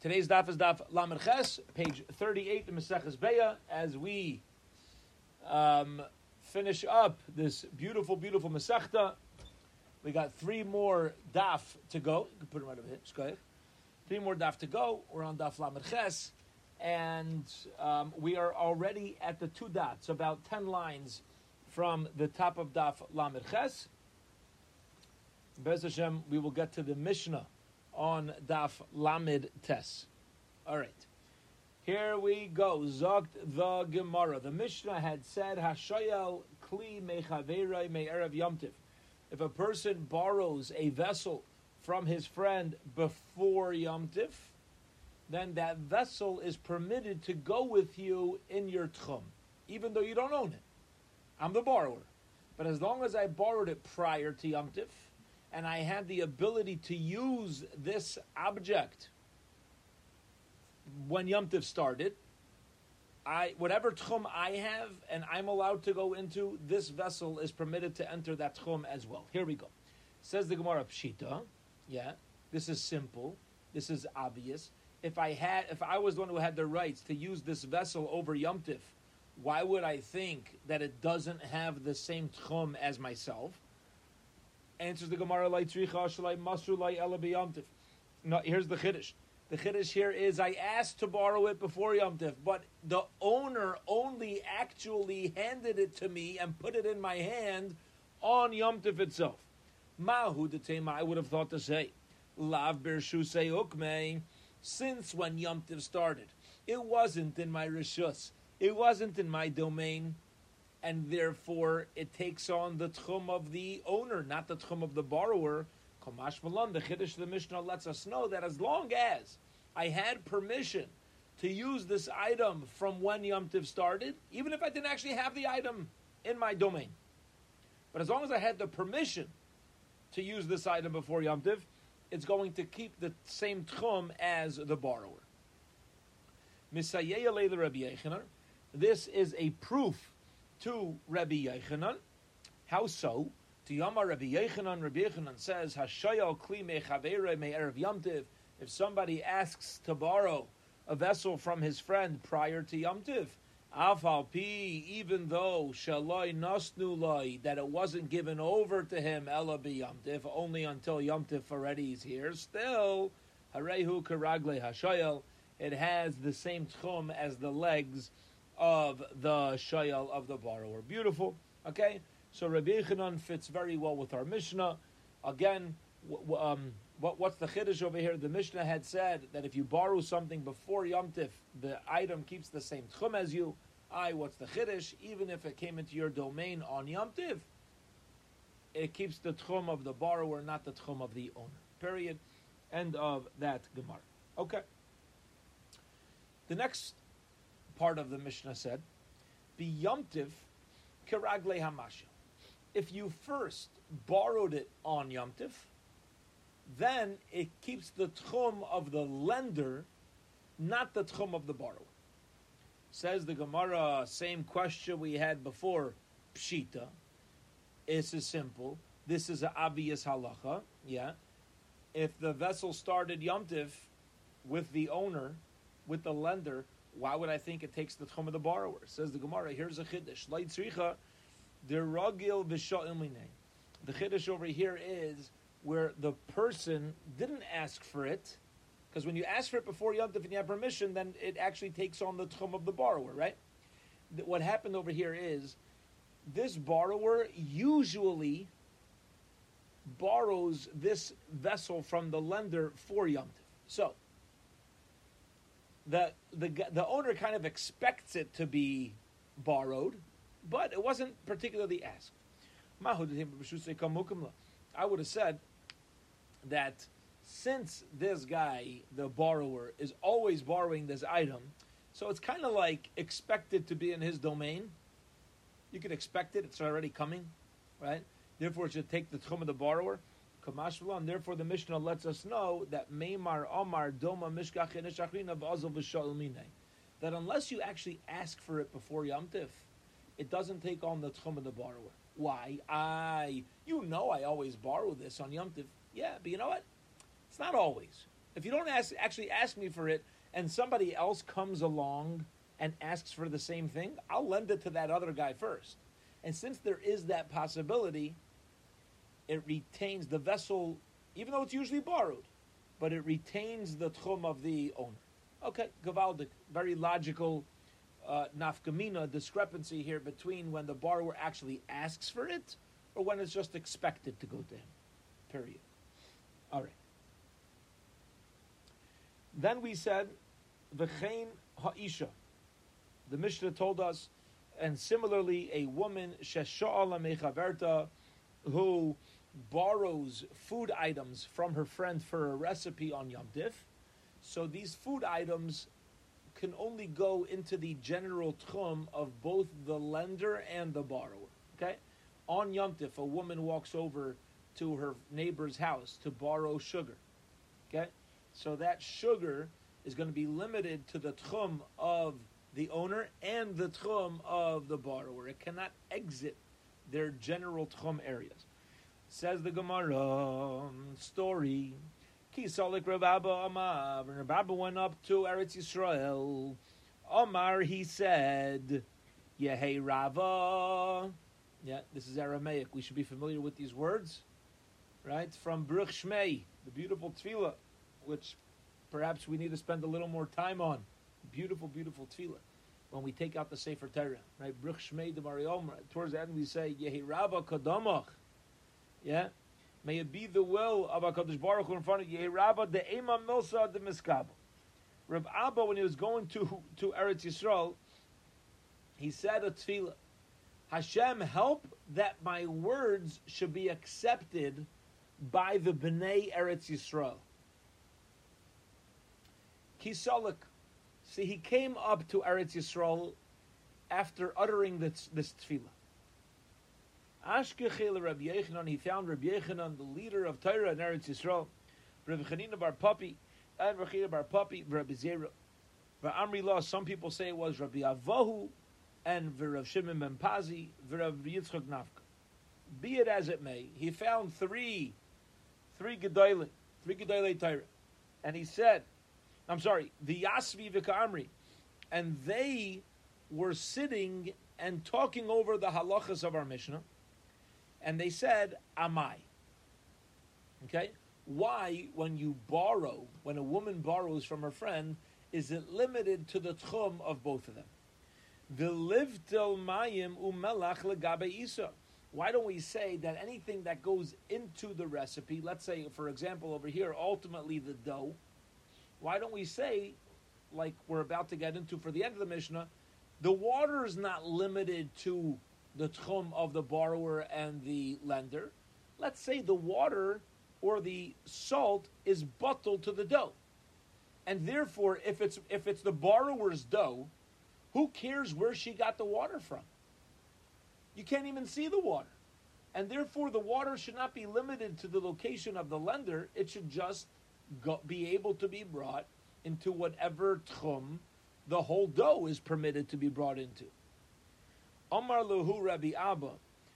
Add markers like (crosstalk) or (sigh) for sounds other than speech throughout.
Today's daf is daf Lamed Ches, page 38 in Maseches Beitzah, as we um, finish up this beautiful, beautiful Masechta. We got three more daf to go. You can put them right over here. Just go ahead. Three more daf to go. We're on daf Lamed Ches, and um, we are already at the two dots, about 10 lines from the top of daf Lamed Ches. Bez Hashem, we will get to the Mishnah on Daf Lamed Tes. All right. Here we go. Zogt the Gemara. The Mishnah had said, Hashayel kli mechaverei me'erev yomtiv. If a person borrows a vessel from his friend before yomtiv, then that vessel is permitted to go with you in your tchum, even though you don't own it. I'm the borrower. But as long as I borrowed it prior to yomtiv, and I had the ability to use this object when Yom Tiv started, I whatever tchum I have and I'm allowed to go into, this vessel is permitted to enter that tchum as well. Here we go. Says the Gemara Pshita. Yeah, this is simple. This is obvious. If I had, if I was the one who had the rights to use this vessel over Yom Tiv, why would I think that it doesn't have the same tchum as myself? Answers the Gemara like Masru like No, here's the chiddush. The chiddush here is I asked to borrow it before Yom Tif, but the owner only actually handed it to me and put it in my hand on Yom Tif itself. Mahu detema, I would have thought to say, Lav Bershu say ukme, since when Yom Tif started, it wasn't in my rishus, it wasn't in my domain, and therefore it takes on the tchum of the owner, not the tchum of the borrower. Kamash Malan, the Chiddush the Mishnah lets us know that as long as I had permission to use this item from when Yom Tiv started, even if I didn't actually have the item in my domain, but as long as I had the permission to use this item before Yom Tiv, it's going to keep the same tchum as the borrower. This is a proof to Rabbi Yochanan. How so? To Yama Rabbi Yochanan, Rabbi Yochanan says, Hashayal kli mechavere me'erev yamtiv. If somebody asks to borrow a vessel from his friend prior to yamtiv, afal pi, even though shaloi nasnu loi, that it wasn't given over to him, ela yamtiv, only until yamtiv already is here, still, harehu karagle hashayal, it has the same tchum as the legs of the shayal of the borrower. Beautiful. Okay, so Rabbi Yochanan fits very well with our Mishnah. Again, w- um, what, what's the chiddush over here? The Mishnah had said that if you borrow something before Yom Tif, the item keeps the same tchum as you. I, what's the chiddush? Even if it came into your domain on Yom Tiv, it keeps the tchum of the borrower, not the tchum of the owner. Period. End of that Gemara. Okay. The next part of the Mishnah said, "Biyomtiv kiragle hamasha." If you first borrowed it on yomtiv, then it keeps the tchum of the lender, not the tchum of the borrower. Says the Gemara, same question we had before, pshita. This is simple. This is an obvious halacha. Yeah. If the vessel started yomtiv with the owner, with the lender, why would I think it takes the tchum of the borrower? Says the Gemara. Here's a chiddush. Light tzricha, deragil v'sha'il The chiddush over here is where the person didn't ask for it, because when you ask for it before Yom and you have permission, then it actually takes on the tchum of the borrower, right? What happened over here is this borrower usually borrows this vessel from the lender for Yom. So the the the owner kind of expects it to be borrowed, but it wasn't particularly asked. I would have said that since this guy, the borrower, is always borrowing this item, so it's kind of like expected to be in his domain. You can expect it; it's already coming, right? Therefore, it should take the tchum of the borrower. Kamashvalan. Therefore, the Mishnah lets us know that Meimar Omar Doma Mishkach of Azov That unless you actually ask for it before Yom Tif, it doesn't take on the tchum of the borrower. Why? I, you know, I always borrow this on Yom Tif. Yeah, but you know what? It's not always. If you don't ask, actually ask me for it, and somebody else comes along and asks for the same thing, I'll lend it to that other guy first. And since there is that possibility, it retains the vessel, even though it's usually borrowed, but it retains the tchum of the owner. Okay, Gavaldik, very logical uh, nafkamina discrepancy here between when the borrower actually asks for it or when it's just expected to go to him. Period. All right. Then we said, v'chein ha'isha. The Mishnah told us, and similarly, a woman shesha'ala mechaverta who borrows food items from her friend for a recipe on Yom Tif. So these food items can only go into the general tchum of both the lender and the borrower. Okay? On Yom Tif, a woman walks over to her neighbor's house to borrow sugar. Okay? So that sugar is going to be limited to the tchum of the owner and the tchum of the borrower. It cannot exit their general tchum areas. Says the Gemara um, story. Kisalik Rav Abba Amar. When went up to Eretz Yisrael, Omar he said, Yehei Rava. Yeah, this is Aramaic. We should be familiar with these words, right? From Bruch Shmei, the beautiful tefillah, which perhaps we need to spend a little more time on. Beautiful, beautiful tefillah. When we take out the Sefer Torah, right? Bruch Shmei de Mariom. Towards the end, we say Yehi Rava Kodamach. Yeah, may it be the will of Hakadosh Baruch Hu in front of Yehi Rava the Ema Milsa de Miskabel. Rav Abba, when he was going to to Eretz Yisrael, he said a tefillah. Hashem, help that my words should be accepted by the Bnei Eretz Yisrael. Kisalik. See, he came up to Eretz Yisrael after uttering this, this tefillah. Ashkechel Rabbi Yochanan, he found Rabbi Yochanan, the leader of Torah and Eretz Yisrael, Rabbi Chanina Bar Papi, and Rabbi Bar Papi, Rabbi Zera. Amri Law, some people say it was Rabbi Avahu, and Rav Shimon Ben Pazi, Rav Yitzchak Nafka. Be it as it may, he found three, three Gedolim, three Gedolei Torah. And he said, I'm sorry, the Yasvi Amri, and they were sitting and talking over the halachas of our Mishnah, and they said, Amai. Okay? Why, when you borrow, when a woman borrows from her friend, is it limited to the tchum of both of them? V'livtel mayim umelach legabe isa. Why don't we say that anything that goes into the recipe, let's say, for example, over here, ultimately the dough, why don't we say, like we're about to get into for the end of the Mishnah, the water is not limited to the tchum of the borrower and the lender. Let's say the water or the salt is bottled to the dough. And therefore, if it's if it's the borrower's dough, who cares where she got the water from? You can't even see the water. And therefore, the water should not be limited to the location of the lender. It should just go, be able to be brought into whatever tchum the whole dough is permitted to be brought into. Omar Luhu Rabbi Abba.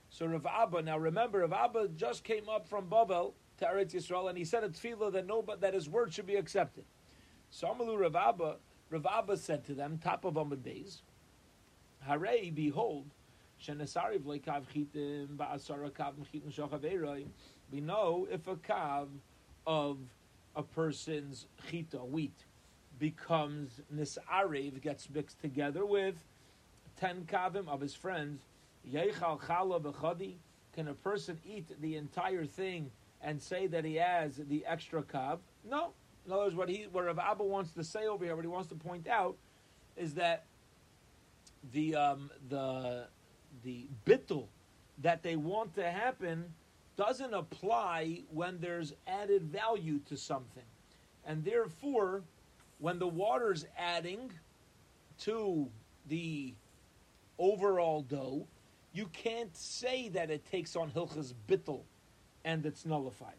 So Rav Abba, now remember, Rav Abba just came up from Babel to Eretz Yisrael, and he said a tefillah that no, that his word should be accepted. So Amalu Rav Abba, Rav Abba said to them, top of Amud Beis, Hare, behold, Shenesariv leikav chitim ba'asara kav mechitim shochaveiroi. We know if a kav of a person's chita, wheat, becomes nisarev, gets mixed together with ten kavim of his friends, yeichal chala b'chadi, can a person eat the entire thing and say that he has the extra kav? No. In other words, what he, what Rav Abba wants to say over here, what he wants to point out, is that the um, the the bittul that they want to happen doesn't apply when there's added value to something, and therefore, when the water's adding to the overall dough, you can't say that it takes on hilchas Bittel and it's nullified.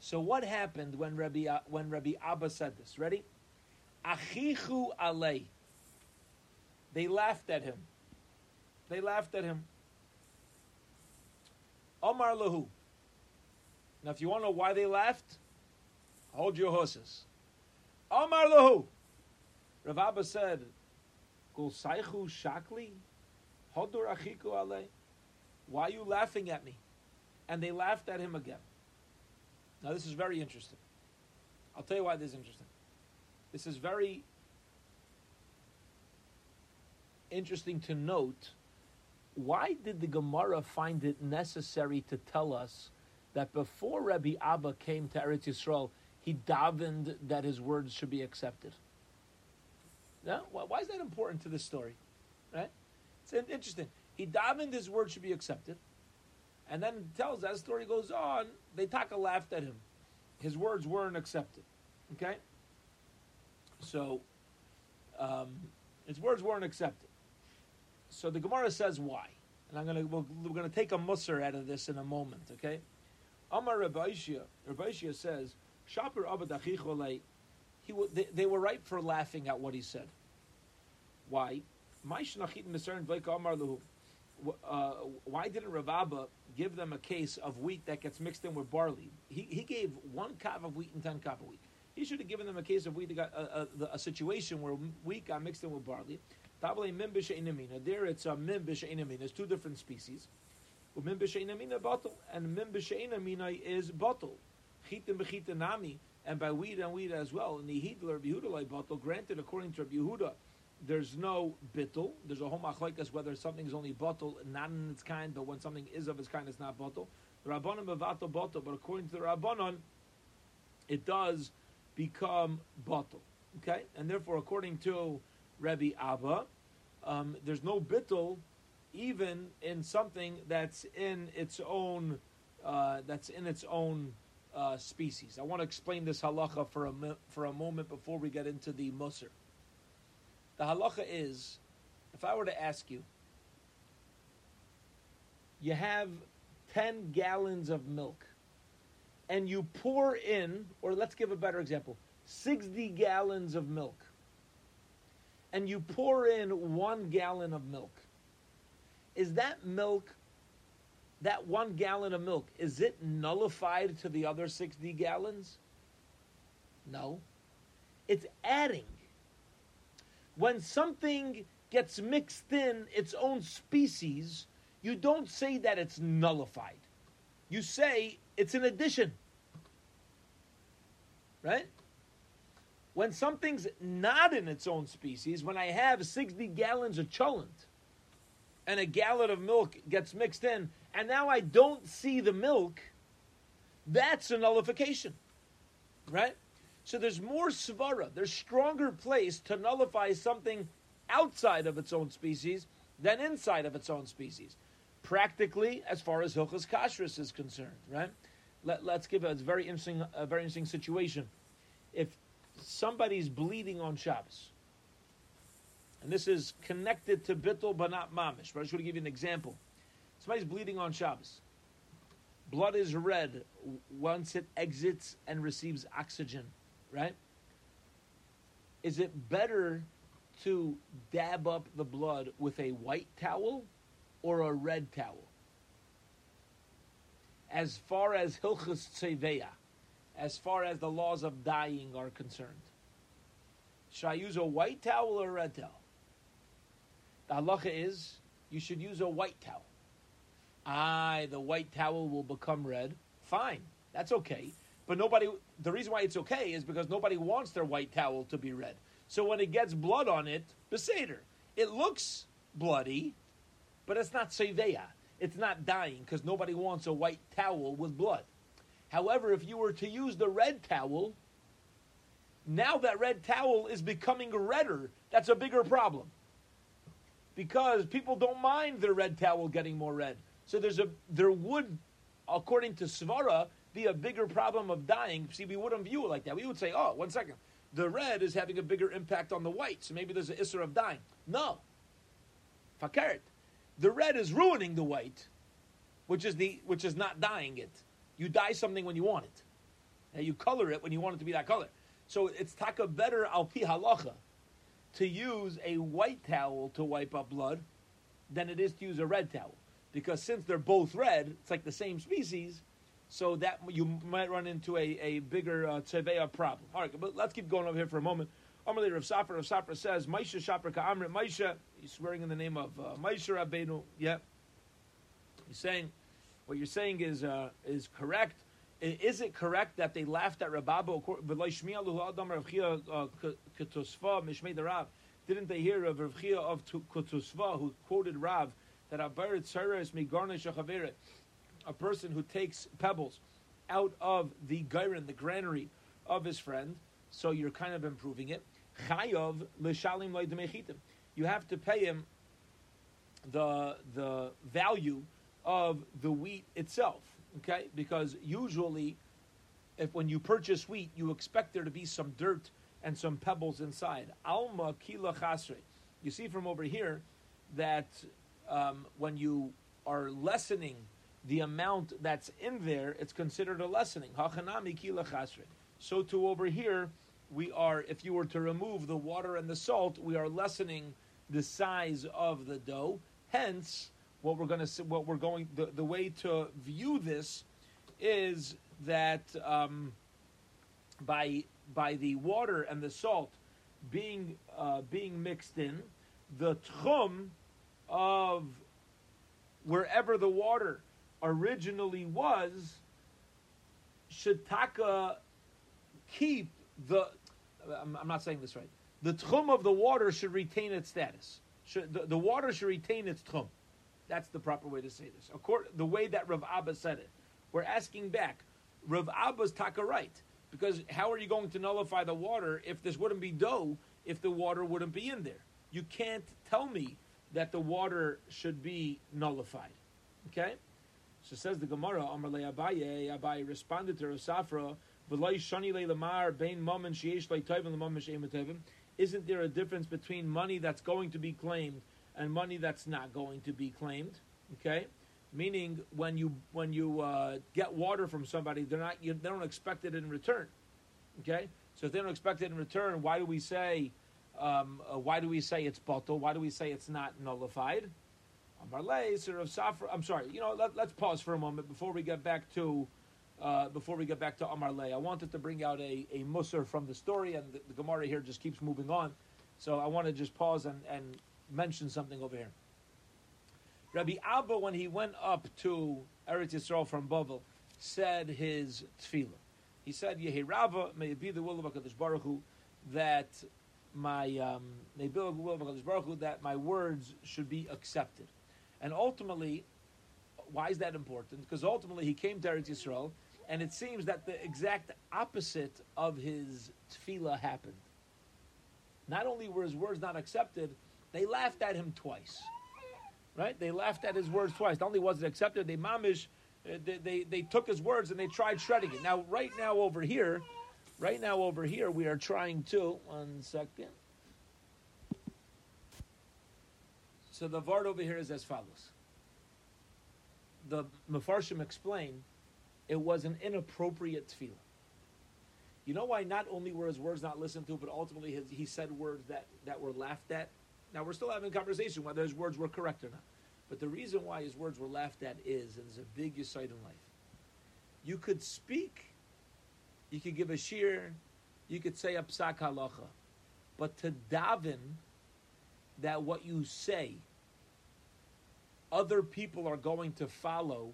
So what happened when Rabbi when Rabbi Abba said this? Ready? Achichu alei. They laughed at him. They laughed at him. Omar lahu. Now, if you want to know why they laughed, Hold your horses. Omar lahu. Rav Abba said, Shakli? Hodur achiku ale? Why are you laughing at me? And they laughed at him again. Now this is very interesting. I'll tell you why this is interesting. This is very interesting to note. Why did the Gemara find it necessary to tell us that before Rabbi Abba came to Eretz Yisrael, he davened that his words should be accepted? Yeah? Why is that important to this story? Right? It's interesting. He davened his words should be accepted. And then tells as the story goes on, they taka laughed at him. His words weren't accepted. Okay? So um, his words weren't accepted. So the Gemara says why. And I'm gonna we're, we're gonna take a musser out of this in a moment, okay? Amar Rav Ashi, Rabbaishia says, Shaper Abadachicholei, he they, they were right for laughing at what he said. Why? Uh, why didn't Rav Abba give them a case of wheat that gets mixed in with barley? He, he gave one cup of wheat and ten cup of wheat. He should have given them a case of wheat got uh, uh, a, a, a situation where wheat got mixed in with barley. There it's a mimbish There's two different species. Mimbish bottle and mimbish is bottle. Chitim nami and by wheat and wheat as well. And the Hidler Behudalai bottle, granted according to Yehuda, there's no bittel. There's a whole homachlekas whether something is only bottle, not in its kind, but when something is of its kind, it's not bottle. The Rabbanon bevato bottle, but according to the Rabbanon, it does become bottle. Okay, and therefore, according to Rabbi Abba, um, there's no bittul even in something that's in its own uh, that's in its own uh, species. I want to explain this halacha for a for a moment before we get into the musr. The halacha is, if I were to ask you, you have ten gallons of milk, and you pour in, or let's give a better example, sixty gallons of milk and you pour in one gallon of milk, is that milk, that one gallon of milk, is it nullified to the other 60 gallons? No. It's adding. When something gets mixed in its own species, you don't say that it's nullified. You say it's an addition. Right? when something's not in its own species, when I have 60 gallons of cholent and a gallon of milk gets mixed in, and now I don't see the milk, that's a nullification. Right? So there's more svara, there's stronger place to nullify something outside of its own species than inside of its own species. Practically, as far as Hilchas Kashrus is concerned, right? Let, us give a, a very interesting, a very interesting situation. If somebody's bleeding on Shabbos. And this is connected to bittul but not mamish. But I just want to give you an example. Somebody's bleeding on Shabbos. Blood is red once it exits and receives oxygen, right? Is it better to dab up the blood with a white towel or a red towel? As far as Hilchas Tzeveya, as far as the laws of dyeing are concerned. Should I use a white towel or a red towel? The halacha is you should use a white towel. Aye, the white towel will become red. Fine, that's okay. But nobody, the reason why it's okay is because nobody wants their white towel to be red. So when it gets blood on it, beseder, it looks bloody, but it's not seveya. It's not dying because nobody wants a white towel with blood. However, if you were to use the red towel, now that red towel is becoming redder. That's a bigger problem. Because people don't mind the red towel getting more red. So there's a there would, according to Svara, be a bigger problem of dying. See, we wouldn't view it like that. We would say, oh, one second. The red is having a bigger impact on the white, so maybe there's an issur of dying. No. Fakert. The red is ruining the white, which is the which is not dying it. You dye something when you want it. You color it when you want it to be that color. So it's taka better al pi halacha to use a white towel to wipe up blood than it is to use a red towel. Because since they're both red, it's like the same species, so that you might run into a, a bigger uh, problem. All right, but let's keep going over here for a moment. Amalei Rav Safra, Rav Safra says, Maisha Shapra Ka'amrit Maisha, he's swearing in the name of uh, Maisha Rabbeinu, yeah. He's saying, what you're saying is uh, is correct. Is it correct that they laughed at Rav Abba? Didn't they hear of Rav Chia of Kutusva who quoted Rav that Abarit Saras Migarnish a person who takes pebbles out of the gairin, the granary of his friend, so you're kind of improving it. Chayav l'shalim lo'demechitim. You have to pay him the the value of the wheat itself. Okay, because usually, if when you purchase wheat, you expect there to be some dirt and some pebbles inside. Alma kila chasre. You see from over here that um, when you are lessening the amount that's in there, it's considered a lessening. So too over here, we are. If you were to remove the water and the salt, we are lessening the size of the dough. Hence, what we're going to what we're going the, the way to view this is that um, by by the water and the salt being uh, being mixed in, the tchum of wherever the water originally was should taka keep the. I'm, I'm, not saying this right. The tchum of the water should retain its status. Should, the, the water should retain its tchum. That's the proper way to say this. According, the way that Rav Abba said it. We're asking back. Rav Abba's taka right. Because how are you going to nullify the water if this wouldn't be dough, if the water wouldn't be in there? You can't tell me that the water should be nullified. Okay? So says the Gemara, Amar Le Abaye, Abaye responded to Rav Safra, V'loi shani le lamar, bein mamen sheyesh le toivim lemamen sheyematevim. isn't there a difference between money that's going to be claimed and money that's not going to be claimed? Okay? Meaning, when you when you uh, get water from somebody, they're not you, they don't expect it in return. Okay, so if they don't expect it in return, why do we say um, uh, why do we say it's bottle? Why do we say it's not nullified? I'm sorry. You know, let, us pause for a moment before we get back to uh, before we get back to Amar Le. I wanted to bring out a, a musr from the story, and the, the Gemara here just keeps moving on. So I want to just pause and, and mention something over here. Rabbi Abba, when he went up to Eretz Yisrael from Bavel, said his tefillah. He said, Yehi Rava, may it be the will of HaKadosh Baruch Hu, that my, um, may be the will of HaKadosh Baruch Hu, that my words should be accepted. And ultimately, why is that important? Because ultimately he came to Eretz Yisrael, and it seems that the exact opposite of his tefillah happened. Not only were his words not accepted, they laughed at him twice. Right? They laughed at his words twice. Not only was it accepted, they mamish, uh, they, they, they took his words and they tried shredding it. Now, right now over here, right now over here, we are trying to, one second. So the vart over here is as follows. The Mefarshim explain it was an inappropriate tefillah. You know why not only were his words not listened to, but ultimately his, he said words that, that were laughed at? Now we're still having a conversation whether his words were correct or not. But the reason why his words were laughed at is, and there's a big insight in life. You could speak, you could give a shir, you could say a psak halacha, but to daven that what you say, other people are going to follow,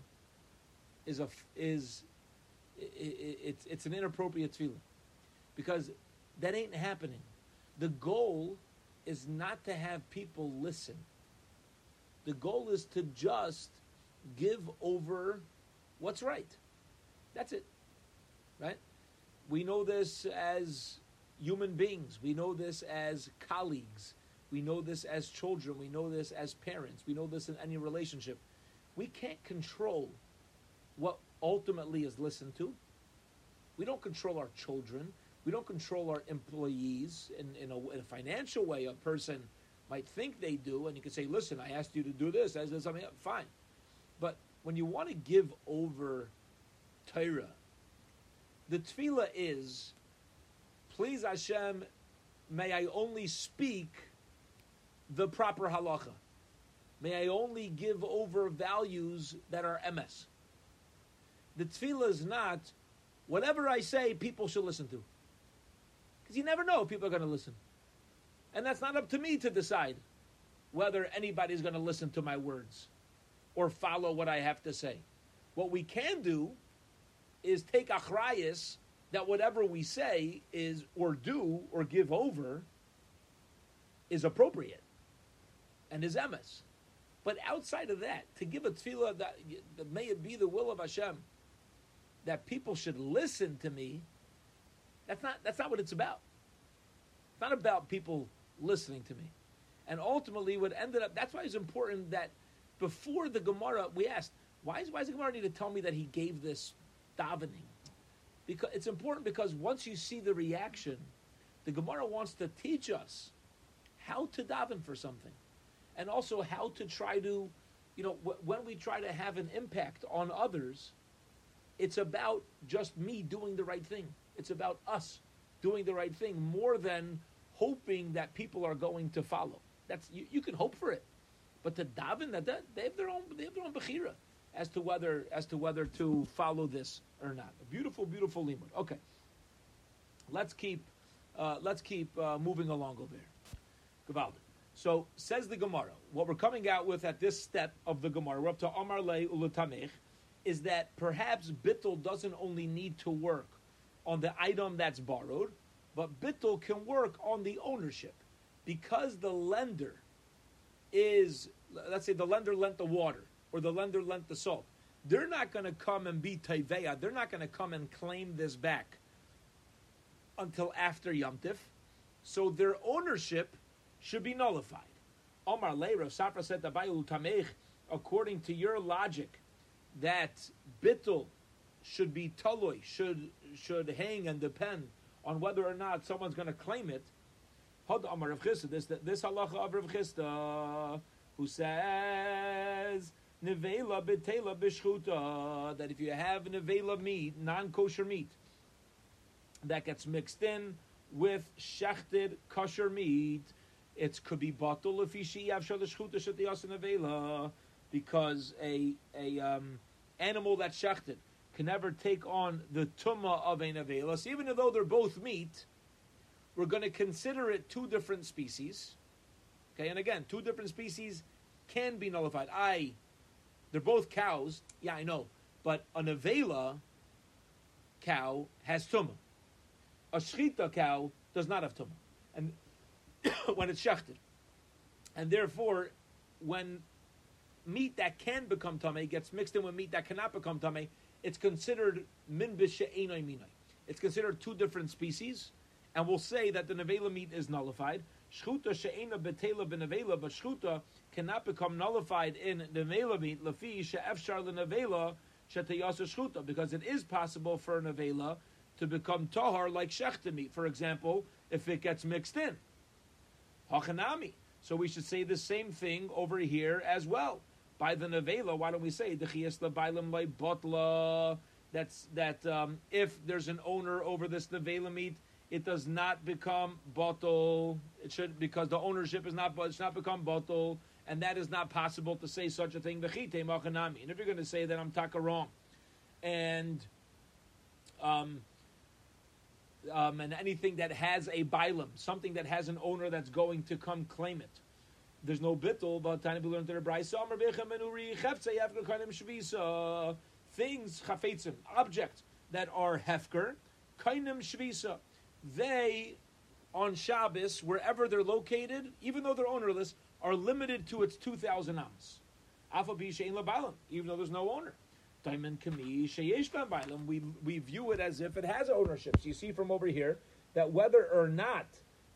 is a is it, it, it's it's an inappropriate feeling, because that ain't happening. The goal is not to have people listen. The goal is to just give over what's right. That's it. Right? We know this as human beings. We know this as colleagues. We know this as children. We know this as parents. We know this in any relationship. We can't control what ultimately is listened to. We don't control our children. We don't control our employees in, in, a, in a financial way. A person might think they do, and you can say, "Listen, I asked you to do this." As something, fine. But when you want to give over Torah, the tefillah is, "Please Hashem, may I only speak the proper halacha. May I only give over values that are emes. the tefillah is not whatever I say, people should listen to. Because you never know if people are going to listen. And that's not up to me to decide whether anybody's going to listen to my words or follow what I have to say. What we can do is take achrayas that whatever we say is or do or give over is appropriate and is emes. But outside of that, to give a tefillah that, that may it be the will of Hashem that people should listen to me, that's not that's not what it's about. It's not about people listening to me. And ultimately what ended up that's why it's important that before the Gemara we asked, why is why does the Gemara need to tell me that he gave this davening? Because it's important because once you see the reaction, the Gemara wants to teach us how to daven for something, and also how to try to, you know, when we try to have an impact on others, it's about just me doing the right thing. It's about us doing the right thing more than hoping that people are going to follow. That's you, you can hope for it, but to daven that, that they have their own they have their own bechira as to whether as to whether to follow this or not. A beautiful, beautiful limud. Okay, let's keep uh, let's keep uh, moving along over here. Gavaldi. So says the Gemara. What we're coming out with at this step of the Gemara, we're up to Amar Le Ulatamech, is that perhaps Bittul doesn't only need to work on the item that's borrowed, but Bittul can work on the ownership because the lender is, let's say, the lender lent the water or the lender lent the salt. They're not going to come and be Taiveya. They're not going to come and claim this back until after Yom Tif. So their ownership should be nullified. Omar Le, Rav Safra said, Tamech, according to your logic, that bittul should be taloi, should should hang and depend on whether or not someone's going to claim it. Hod Amar Rav Chisda, this this halacha of Rav Chisda, who says nevela betela bishchuta that if you have nevela meat, non kosher meat, that gets mixed in with shechted kosher meat, it could be shetiyas nevela because a a um, animal that's shechted can never take on the tumma of a nevela. So even though they're both meat, we're going to consider it two different species. Okay, and again, two different species can be nullified. I, they're both cows. Yeah, I know, but a nevela cow has tumma. A shchita cow does not have tumma, and (coughs) when it's shechted, and therefore, when meat that can become tame gets mixed in with meat that cannot become tame, it's considered min minai. It's considered two different species, and we'll say that the nevela meat is nullified. Shchuta she'ena betela benevela, but shchuta cannot become nullified in nevela meat lefi she'efshar lenevela shetayasa shchuta, because it is possible for a nevela to become tahar like shechta meat, for example, if it gets mixed in. Hachanami. So we should say the same thing over here as well by the nevela, why don't we say dechias lebailim botla? That's that um, if there's an owner over this nevela meat, it does not become bottle. It should because the ownership is not but it's not become bottle, and that is not possible to say such a thing. V'chite machanami. And if you're going to say that, I'm taka wrong, and um, um, and anything that has a bilam, something that has an owner that's going to come claim it there's no bittul, but tiny we learned the brayso. Things chafetzim, objects that are hefker kainim shvisa. They on Shabbos, wherever they're located, even though they're ownerless, are limited to its two thousand ams. Alpha shein labalim, even though there's no owner. Diamond kami we we view it as if it has ownership. So you see from over here that whether or not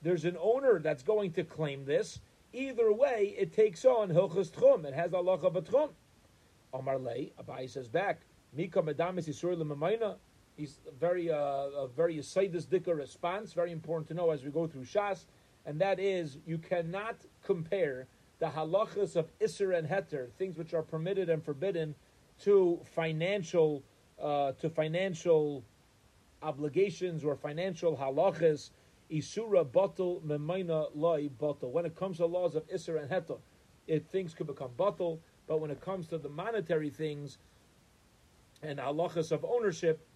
there's an owner that's going to claim this, Either way, it takes on Hilchas Tchum. It has Allah Tchum. Omar Lei, Abaye says back, Mika Medamis Yisur L'Mamayna. He's very, uh, a very Yisaidus response, very important to know as we go through Shas, and that is you cannot compare the halachas of Isser and Heter, things which are permitted and forbidden, to financial, uh, to financial obligations or financial halachas Isura bottle memaina loy bottle. When it comes to laws of Isra and Hetel, it things could become bottle, but when it comes to the monetary things, and halachas of ownership,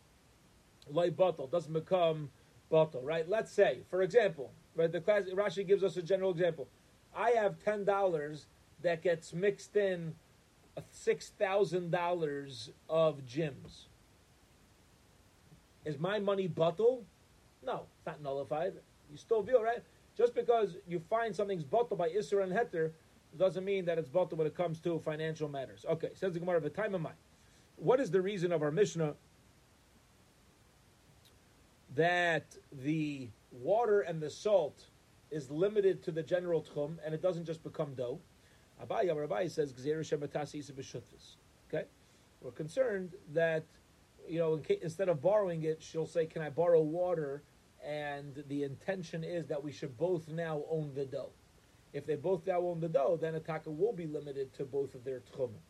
like bottle doesn't become bottle, right? Let's say, for example, right, the class Rashi gives us a general example. I have ten dollars that gets mixed in six thousand dollars of gyms. Is my money bottle? No, it's not nullified. You still feel right? Just because you find something's bottle by Isra and Heter doesn't mean that it's bottle when it comes to financial matters. Okay, says the Gemara of a time of mine. What is the reason of our Mishnah that the water and the salt is limited to the general tchum and it doesn't just become dough? Abaye Abaye says Okay, we're concerned that you know instead of borrowing it, she'll say, "Can I borrow water?" And the intention is that we should both now own the dough. If they both now own the dough, then a taka will be limited to both of their tchumim.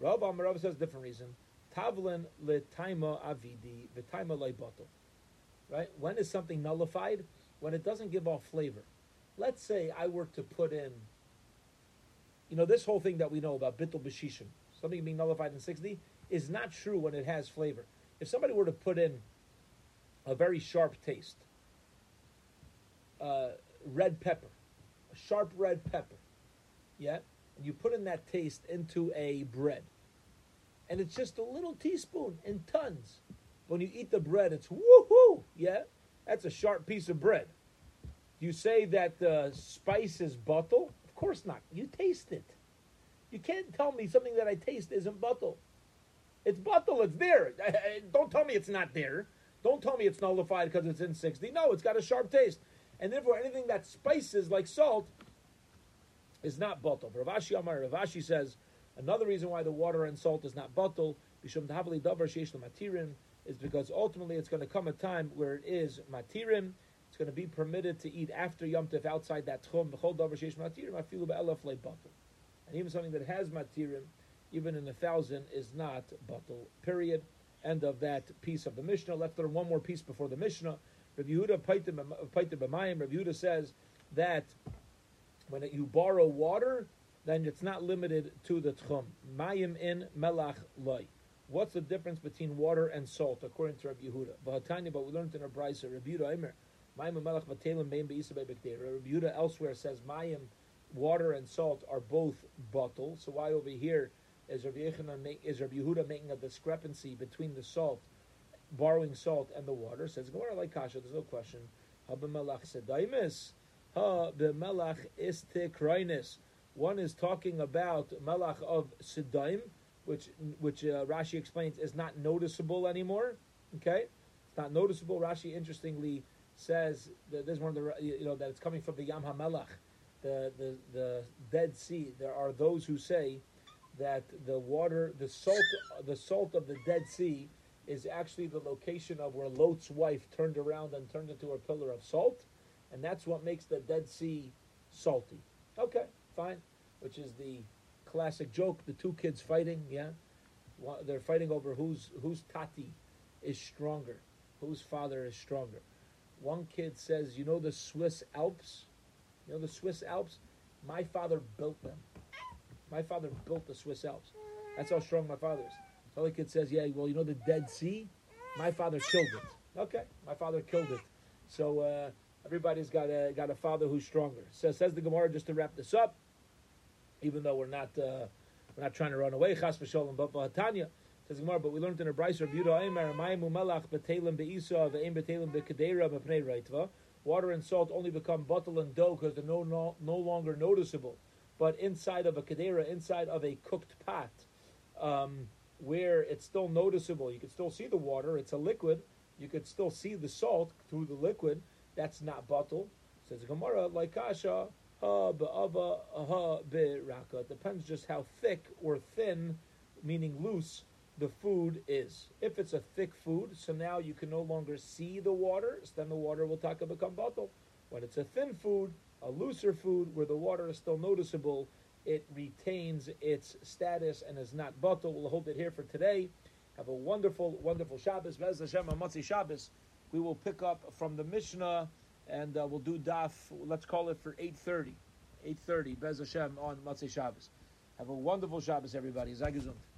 Rav Amarav says different reason. Tavlin letaima avidi v'taima leibato. Right? When is something nullified? When it doesn't give off flavor. Let's say I were to put in, you know, this whole thing that we know about bittul b'shishim, something being nullified in 60, is not true when it has flavor. If somebody were to put in a very sharp taste, uh, red pepper, a sharp red pepper, yeah, and you put in that taste into a bread, and it's just a little teaspoon in tons. When you eat the bread, it's woohoo, yeah, that's a sharp piece of bread. You say that the spice is bottle? Course not. You taste it. You can't tell me something that I taste isn't bottle. It's bottle. It's there. Don't tell me it's not there. Don't tell me it's nullified because it's in 60. No, it's got a sharp taste. And therefore, anything that spices like salt is not bottle. Rav Ashi Amar Rav Ashi says another reason why the water and salt is not bottle is because ultimately it's going to come a time where it is matirim. It's going to be permitted to eat after Yom Tov outside that tchum. And even something that has matirim, even in a thousand, is not bottle. Period. End of that piece of the Mishnah. Let's learn one more piece before the Mishnah. Rav Yehuda Paitim B'mayim. Rav Yehuda says that when you borrow water, then it's not limited to the tchum. Mayim in melach loy. What's the difference between water and salt, according to Rav Yehuda? But we learned in our brisa, Rav Yehuda Aimer, Mayim melach v'telim bein be'isa be'bekdeira. Rav Yehuda elsewhere says Mayim, water and salt are both bottle. So why over here is Rabbi, is Rabbi Yehuda making a discrepancy between the salt, borrowing salt, and the water? Says Gemara like Kasha. There's no question. Habamelach sedaimis, ha b'melach istikroinis. One is talking about melach of sedaim, which which uh, Rashi explains is not noticeable anymore. Okay, it's not noticeable. Rashi interestingly says that there's one of the you know that it's coming from the Yam HaMelach, the the the Dead Sea. There are those who say that the water, the salt, the salt of the Dead Sea is actually the location of where Lot's wife turned around and turned into a pillar of salt, and that's what makes the Dead Sea salty. Okay, fine. Which is the classic joke: the two kids fighting. Yeah, they're fighting over whose whose tati is stronger, whose father is stronger. One kid says, "You know the Swiss Alps? You know the Swiss Alps? My father built them." My father built the Swiss Alps. That's how strong my father is. The other kid says, yeah, well, you know the Dead Sea? My father killed it. Okay, my father killed it. So uh, everybody's got a, got a father who's stronger. So says the Gemara, just to wrap this up, even though we're not, uh, we're not trying to run away, chas but v'hatanya, says Gemara, but we learned in a brayso of Yudah Aimer, Mayim u'melach betelim be'isa ve'im betelim be'kedera b'pnei reitva. Water and salt only become bottle and dough because they're no, no, no longer noticeable but inside of a kadera, inside of a cooked pot, um, where it's still noticeable. You can still see the water. It's a liquid. You could still see the salt through the liquid. That's not bottle. Says Gemara, like kasha, ha be'ava, ha depends just how thick or thin, meaning loose, the food is. If it's a thick food, so now you can no longer see the water, so then the water will taka become bottle. When it's a thin food, a looser food where the water is still noticeable, it retains its status and is not bottle. We'll hold it here for today. Have a wonderful, wonderful Shabbos. Bez Hashem Motzi Shabbos. We will pick up from the Mishnah and uh, we'll do Daf. Let's call it for eight thirty. Eight thirty. Bez Hashem on Motzi Shabbos. Have a wonderful Shabbos, everybody. Zagazund.